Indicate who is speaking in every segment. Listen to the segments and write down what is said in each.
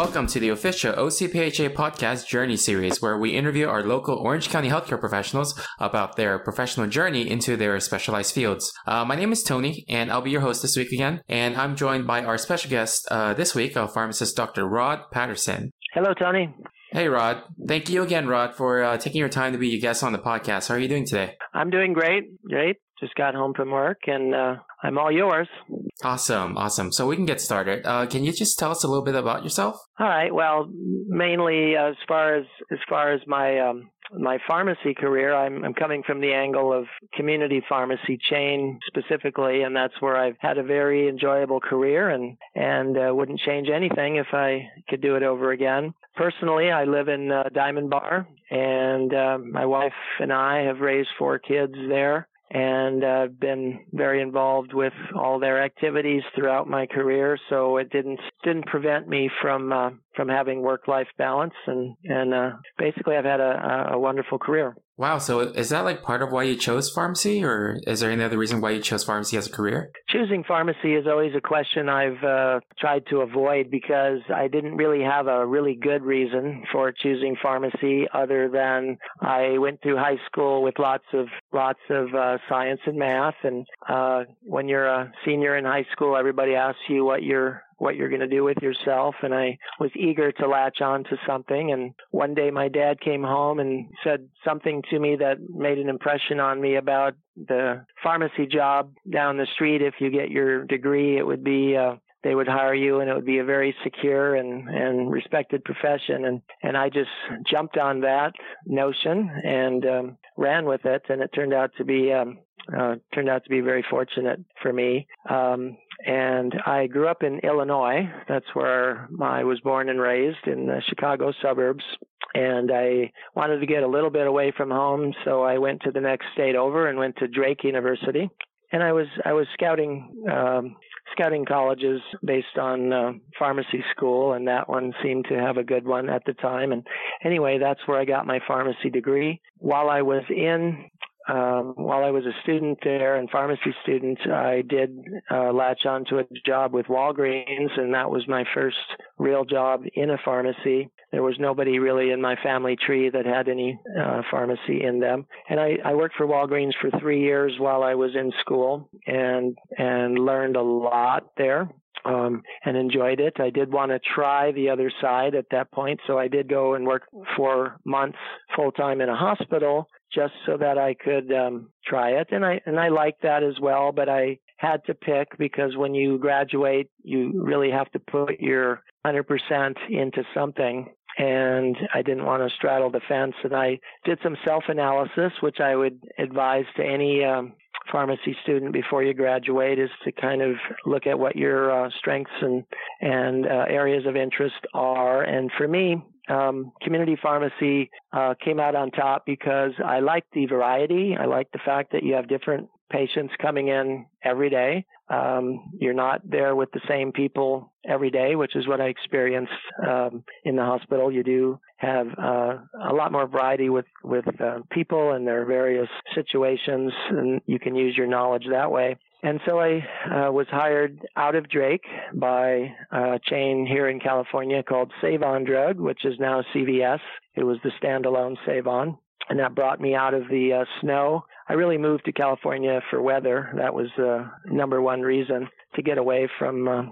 Speaker 1: Welcome to the official OCPHA podcast journey series, where we interview our local Orange County healthcare professionals about their professional journey into their specialized fields. Uh, my name is Tony, and I'll be your host this week again. And I'm joined by our special guest uh, this week, uh, pharmacist Dr. Rod Patterson.
Speaker 2: Hello, Tony.
Speaker 1: Hey, Rod. Thank you again, Rod, for uh, taking your time to be a guest on the podcast. How are you doing today?
Speaker 2: I'm doing great. Great. Just got home from work, and uh, I'm all yours.
Speaker 1: Awesome, awesome. So we can get started. Uh, can you just tell us a little bit about yourself?
Speaker 2: All right. Well, mainly as far as as far as my um, my pharmacy career, I'm, I'm coming from the angle of community pharmacy chain specifically, and that's where I've had a very enjoyable career, and and uh, wouldn't change anything if I could do it over again. Personally, I live in uh, Diamond Bar, and uh, my wife and I have raised four kids there and uh, been very involved with all their activities throughout my career. So it didn't didn't prevent me from uh, from having work life balance, and and uh, basically I've had a, a wonderful career.
Speaker 1: Wow. So is that like part of why you chose pharmacy, or is there any other reason why you chose pharmacy as a career?
Speaker 2: Choosing pharmacy is always a question I've uh, tried to avoid because I didn't really have a really good reason for choosing pharmacy other than I went through high school with lots of lots of uh, science and math, and uh, when you're a senior in high school, everybody asks you what your what you're going to do with yourself. And I was eager to latch on to something. And one day my dad came home and said something to me that made an impression on me about the pharmacy job down the street. If you get your degree, it would be, uh, they would hire you and it would be a very secure and, and respected profession. And, and I just jumped on that notion and um, ran with it. And it turned out to be um, uh, turned out to be very fortunate for me. Um, and I grew up in Illinois. That's where I was born and raised in the Chicago suburbs. And I wanted to get a little bit away from home, so I went to the next state over and went to Drake University. And I was I was scouting um, scouting colleges based on uh, pharmacy school, and that one seemed to have a good one at the time. And anyway, that's where I got my pharmacy degree. While I was in um, while I was a student there and pharmacy student, I did uh, latch onto a job with Walgreens, and that was my first real job in a pharmacy. There was nobody really in my family tree that had any uh, pharmacy in them, and I, I worked for Walgreens for three years while I was in school, and and learned a lot there um, and enjoyed it. I did want to try the other side at that point, so I did go and work for months full time in a hospital just so that I could um, try it, and I and I liked that as well. But I had to pick because when you graduate, you really have to put your 100% into something. And I didn't want to straddle the fence, and I did some self-analysis, which I would advise to any um, pharmacy student before you graduate is to kind of look at what your uh, strengths and and uh, areas of interest are. And for me, um, community pharmacy uh, came out on top because I like the variety. I like the fact that you have different patients coming in every day. Um, you're not there with the same people every day, which is what I experienced um, in the hospital. You do have uh, a lot more variety with with uh, people and their various situations, and you can use your knowledge that way. And so I uh, was hired out of Drake by a chain here in California called Save On Drug, which is now CVS. It was the standalone Save On. And that brought me out of the uh, snow. I really moved to California for weather. That was the number one reason to get away from uh,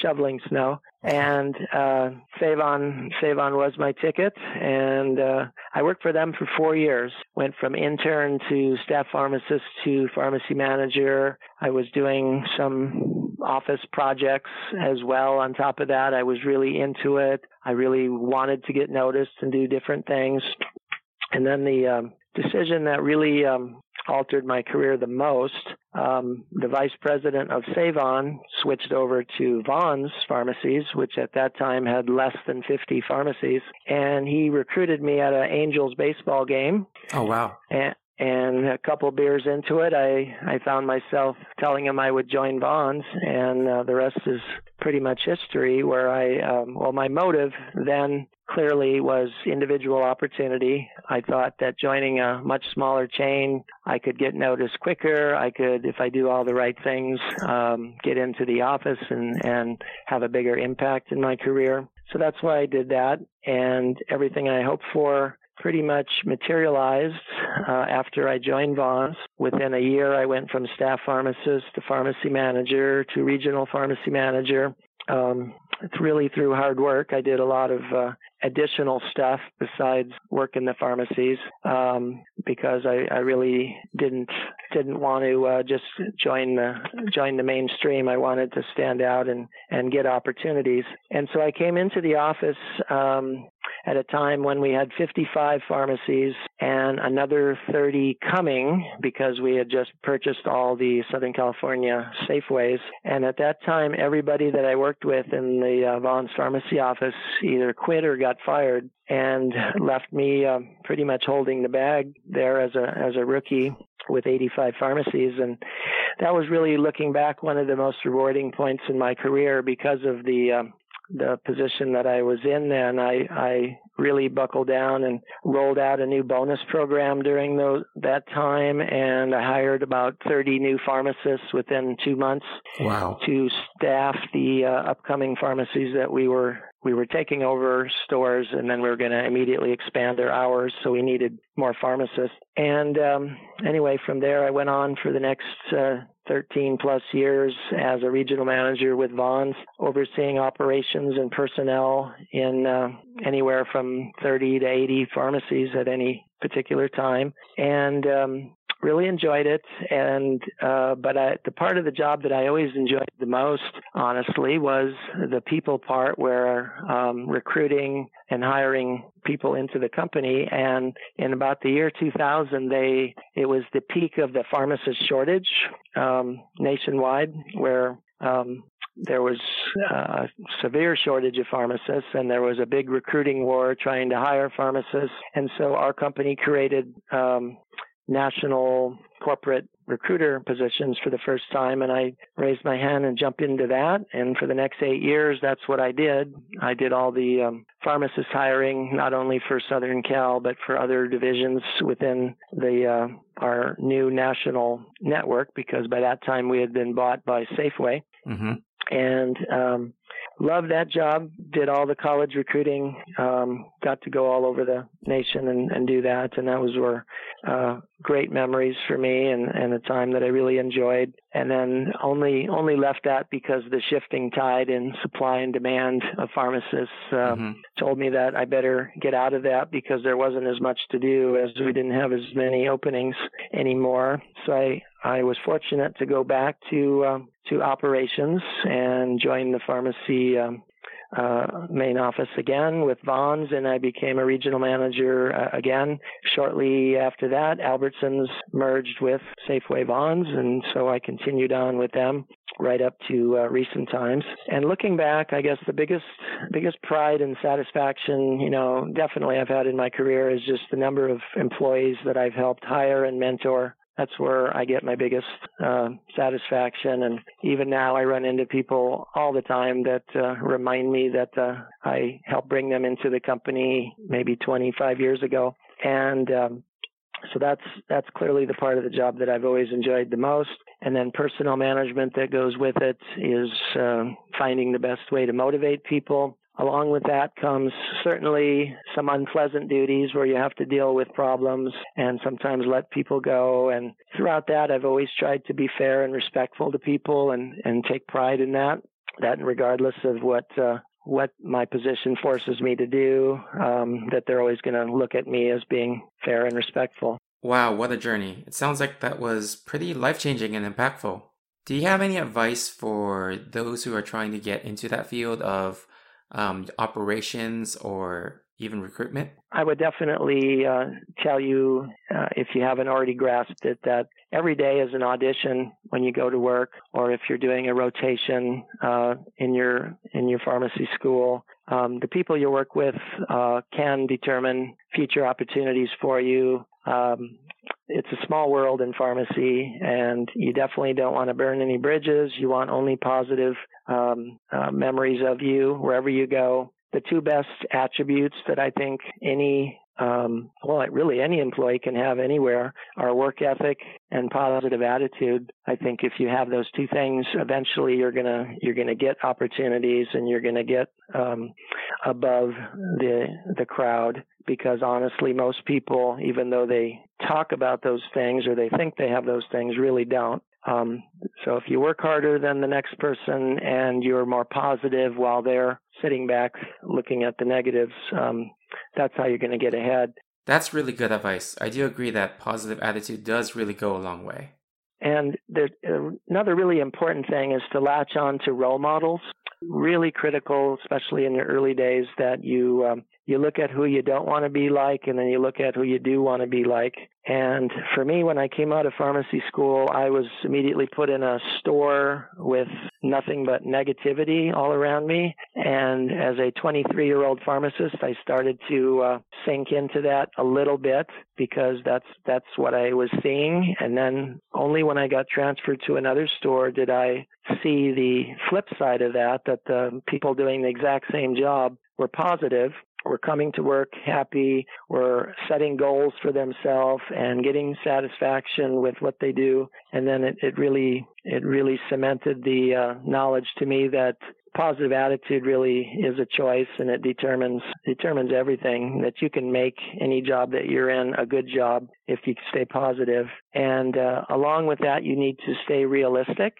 Speaker 2: shoveling snow and uh, Save On Save On was my ticket, and uh, I worked for them for four years. Went from intern to staff pharmacist to pharmacy manager. I was doing some office projects as well. On top of that, I was really into it. I really wanted to get noticed and do different things. And then the um, decision that really um, altered my career the most. Um, the vice president of Savon switched over to Vons Pharmacies, which at that time had less than 50 pharmacies, and he recruited me at an Angels baseball game.
Speaker 1: Oh wow!
Speaker 2: And, and a couple beers into it, I I found myself telling him I would join Vons, and uh, the rest is pretty much history. Where I um, well, my motive then clearly was individual opportunity. I thought that joining a much smaller chain, I could get noticed quicker. I could, if I do all the right things, um, get into the office and, and have a bigger impact in my career. so that's why I did that. And everything I hoped for pretty much materialized uh, after I joined Vons. Within a year, I went from staff pharmacist to pharmacy manager to regional pharmacy manager. Um, it's really through hard work. I did a lot of uh, additional stuff besides work in the pharmacies um, because I, I really didn't didn't want to uh, just join the join the mainstream. I wanted to stand out and and get opportunities. And so I came into the office um, at a time when we had 55 pharmacies and another 30 coming because we had just purchased all the Southern California Safeways. And at that time, everybody that I worked with in the uh, Vons Pharmacy office either quit or got fired and left me uh, pretty much holding the bag there as a as a rookie with 85 pharmacies and that was really looking back one of the most rewarding points in my career because of the um, the position that I was in then, I, I really buckled down and rolled out a new bonus program during those, that time. And I hired about 30 new pharmacists within two months.
Speaker 1: Wow.
Speaker 2: To staff the uh, upcoming pharmacies that we were we were taking over stores and then we were going to immediately expand their hours so we needed more pharmacists and um, anyway from there i went on for the next uh, 13 plus years as a regional manager with Vons, overseeing operations and personnel in uh, anywhere from 30 to 80 pharmacies at any particular time. And um, really enjoyed it. And uh but I, the part of the job that I always enjoyed the most honestly was the people part where um recruiting and hiring people into the company. And in about the year 2000 they it was the peak of the pharmacist shortage um nationwide where um there was a severe shortage of pharmacists and there was a big recruiting war trying to hire pharmacists. And so our company created um, national corporate recruiter positions for the first time and I raised my hand and jumped into that and for the next 8 years that's what I did. I did all the um, pharmacist hiring not only for Southern Cal but for other divisions within the uh, our new national network because by that time we had been bought by Safeway.
Speaker 1: Mm-hmm.
Speaker 2: And um loved that job. Did all the college recruiting. Um, got to go all over the nation and, and do that, and that was where uh, great memories for me and, and a time that I really enjoyed. And then only only left that because the shifting tide in supply and demand of pharmacists uh, mm-hmm. told me that I better get out of that because there wasn't as much to do as we didn't have as many openings anymore. So I I was fortunate to go back to um, to operations and join the pharmacy um, uh, main office again with Vons, and I became a regional manager uh, again. Shortly after that, Albertsons merged with Safeway Vons, and so I continued on with them right up to uh, recent times. And looking back, I guess the biggest biggest pride and satisfaction, you know, definitely I've had in my career is just the number of employees that I've helped hire and mentor that's where I get my biggest uh, satisfaction. And even now, I run into people all the time that uh, remind me that uh, I helped bring them into the company maybe 25 years ago. And um, so that's that's clearly the part of the job that I've always enjoyed the most. And then personnel management that goes with it is uh, finding the best way to motivate people Along with that comes certainly some unpleasant duties where you have to deal with problems and sometimes let people go. And throughout that, I've always tried to be fair and respectful to people and, and take pride in that. That regardless of what uh, what my position forces me to do, um, that they're always going to look at me as being fair and respectful.
Speaker 1: Wow, what a journey. It sounds like that was pretty life changing and impactful. Do you have any advice for those who are trying to get into that field of um, operations or even recruitment?
Speaker 2: I would definitely uh, tell you, uh, if you haven't already grasped it, that every day is an audition when you go to work, or if you're doing a rotation uh, in your in your pharmacy school. Um, the people you work with uh, can determine future opportunities for you. Um, it's a small world in pharmacy, and you definitely don't want to burn any bridges. You want only positive um, uh, memories of you wherever you go. The two best attributes that I think any um, well, really any employee can have anywhere are work ethic and positive attitude. I think if you have those two things, eventually you're gonna you're gonna get opportunities and you're gonna get um, above the the crowd. Because honestly, most people, even though they talk about those things or they think they have those things, really don't. Um, so if you work harder than the next person and you're more positive while they're sitting back looking at the negatives, um, that's how you're going to get ahead.
Speaker 1: That's really good advice. I do agree that positive attitude does really go a long way.
Speaker 2: And there, another really important thing is to latch on to role models. Really critical, especially in your early days, that you um, you look at who you don't want to be like, and then you look at who you do want to be like. And for me, when I came out of pharmacy school, I was immediately put in a store with nothing but negativity all around me. And as a 23 year old pharmacist, I started to uh, sink into that a little bit because that's that's what I was seeing. And then only when I got transferred to another store did I see the flip side of that, that the people doing the exact same job were positive were coming to work happy, were setting goals for themselves and getting satisfaction with what they do. And then it, it really, it really cemented the uh, knowledge to me that positive attitude really is a choice and it determines determines everything. That you can make any job that you're in a good job if you stay positive. And uh, along with that you need to stay realistic.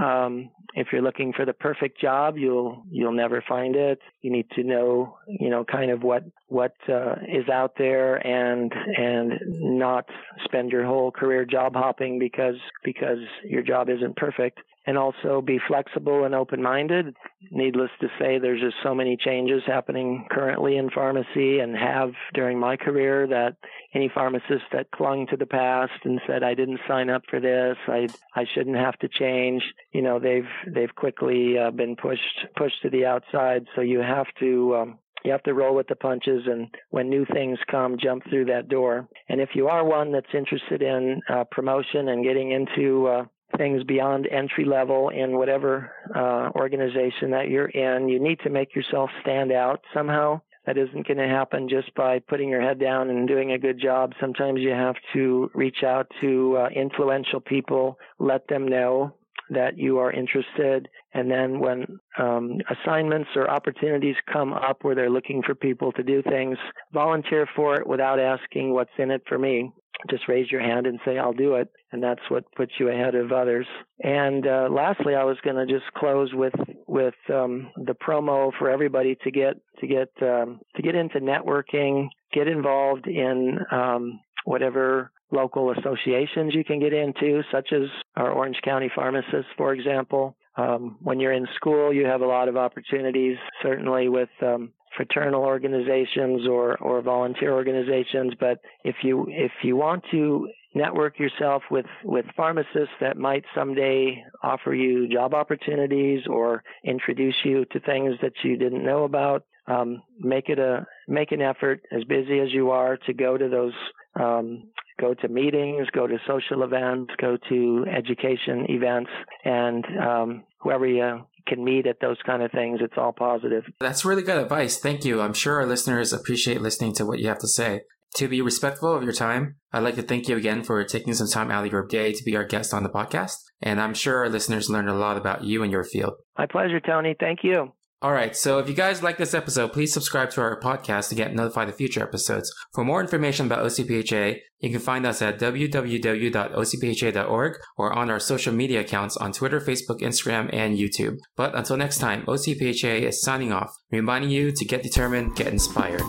Speaker 2: Um, if you're looking for the perfect job you'll you'll never find it. You need to know you know kind of what what uh, is out there and and not spend your whole career job hopping because because your job isn't perfect and also be flexible and open minded. Needless to say, there's just so many changes happening currently in pharmacy and have during my career that any pharmacist that clung to the past and said I didn't sign up for this, I I shouldn't have to change, you know, they've they've quickly uh, been pushed pushed to the outside. So you have to um, you have to roll with the punches and when new things come jump through that door and if you are one that's interested in uh, promotion and getting into uh, things beyond entry level in whatever uh, organization that you're in. You need to make yourself stand out somehow. That isn't going to happen just by putting your head down and doing a good job. Sometimes you have to reach out to uh, influential people, let them know that you are interested. And then when um, assignments or opportunities come up where they're looking for people to do things, volunteer for it without asking what's in it for me just raise your hand and say I'll do it, and that's what puts you ahead of others. And uh, lastly, I was going to just close with with um, the promo for everybody to get to get um, to get into networking, get involved in um, whatever local associations you can get into, such as our Orange County pharmacists, for example. Um, when you're in school, you have a lot of opportunities, certainly with um, fraternal organizations or, or volunteer organizations. But if you if you want to network yourself with, with pharmacists that might someday offer you job opportunities or introduce you to things that you didn't know about, um, make it a make an effort as busy as you are to go to those um, go to meetings, go to social events, go to education events, and um, whoever you can meet at those kind of things, it's all positive.
Speaker 1: That's really good advice. Thank you. I'm sure our listeners appreciate listening to what you have to say. To be respectful of your time, I'd like to thank you again for taking some time out of your day to be our guest on the podcast. And I'm sure our listeners learned a lot about you and your field.
Speaker 2: My pleasure, Tony. Thank you.
Speaker 1: All right, so if you guys like this episode, please subscribe to our podcast to get notified of future episodes. For more information about OCPHA, you can find us at www.ocpha.org or on our social media accounts on Twitter, Facebook, Instagram, and YouTube. But until next time, OCPHA is signing off, reminding you to get determined, get inspired.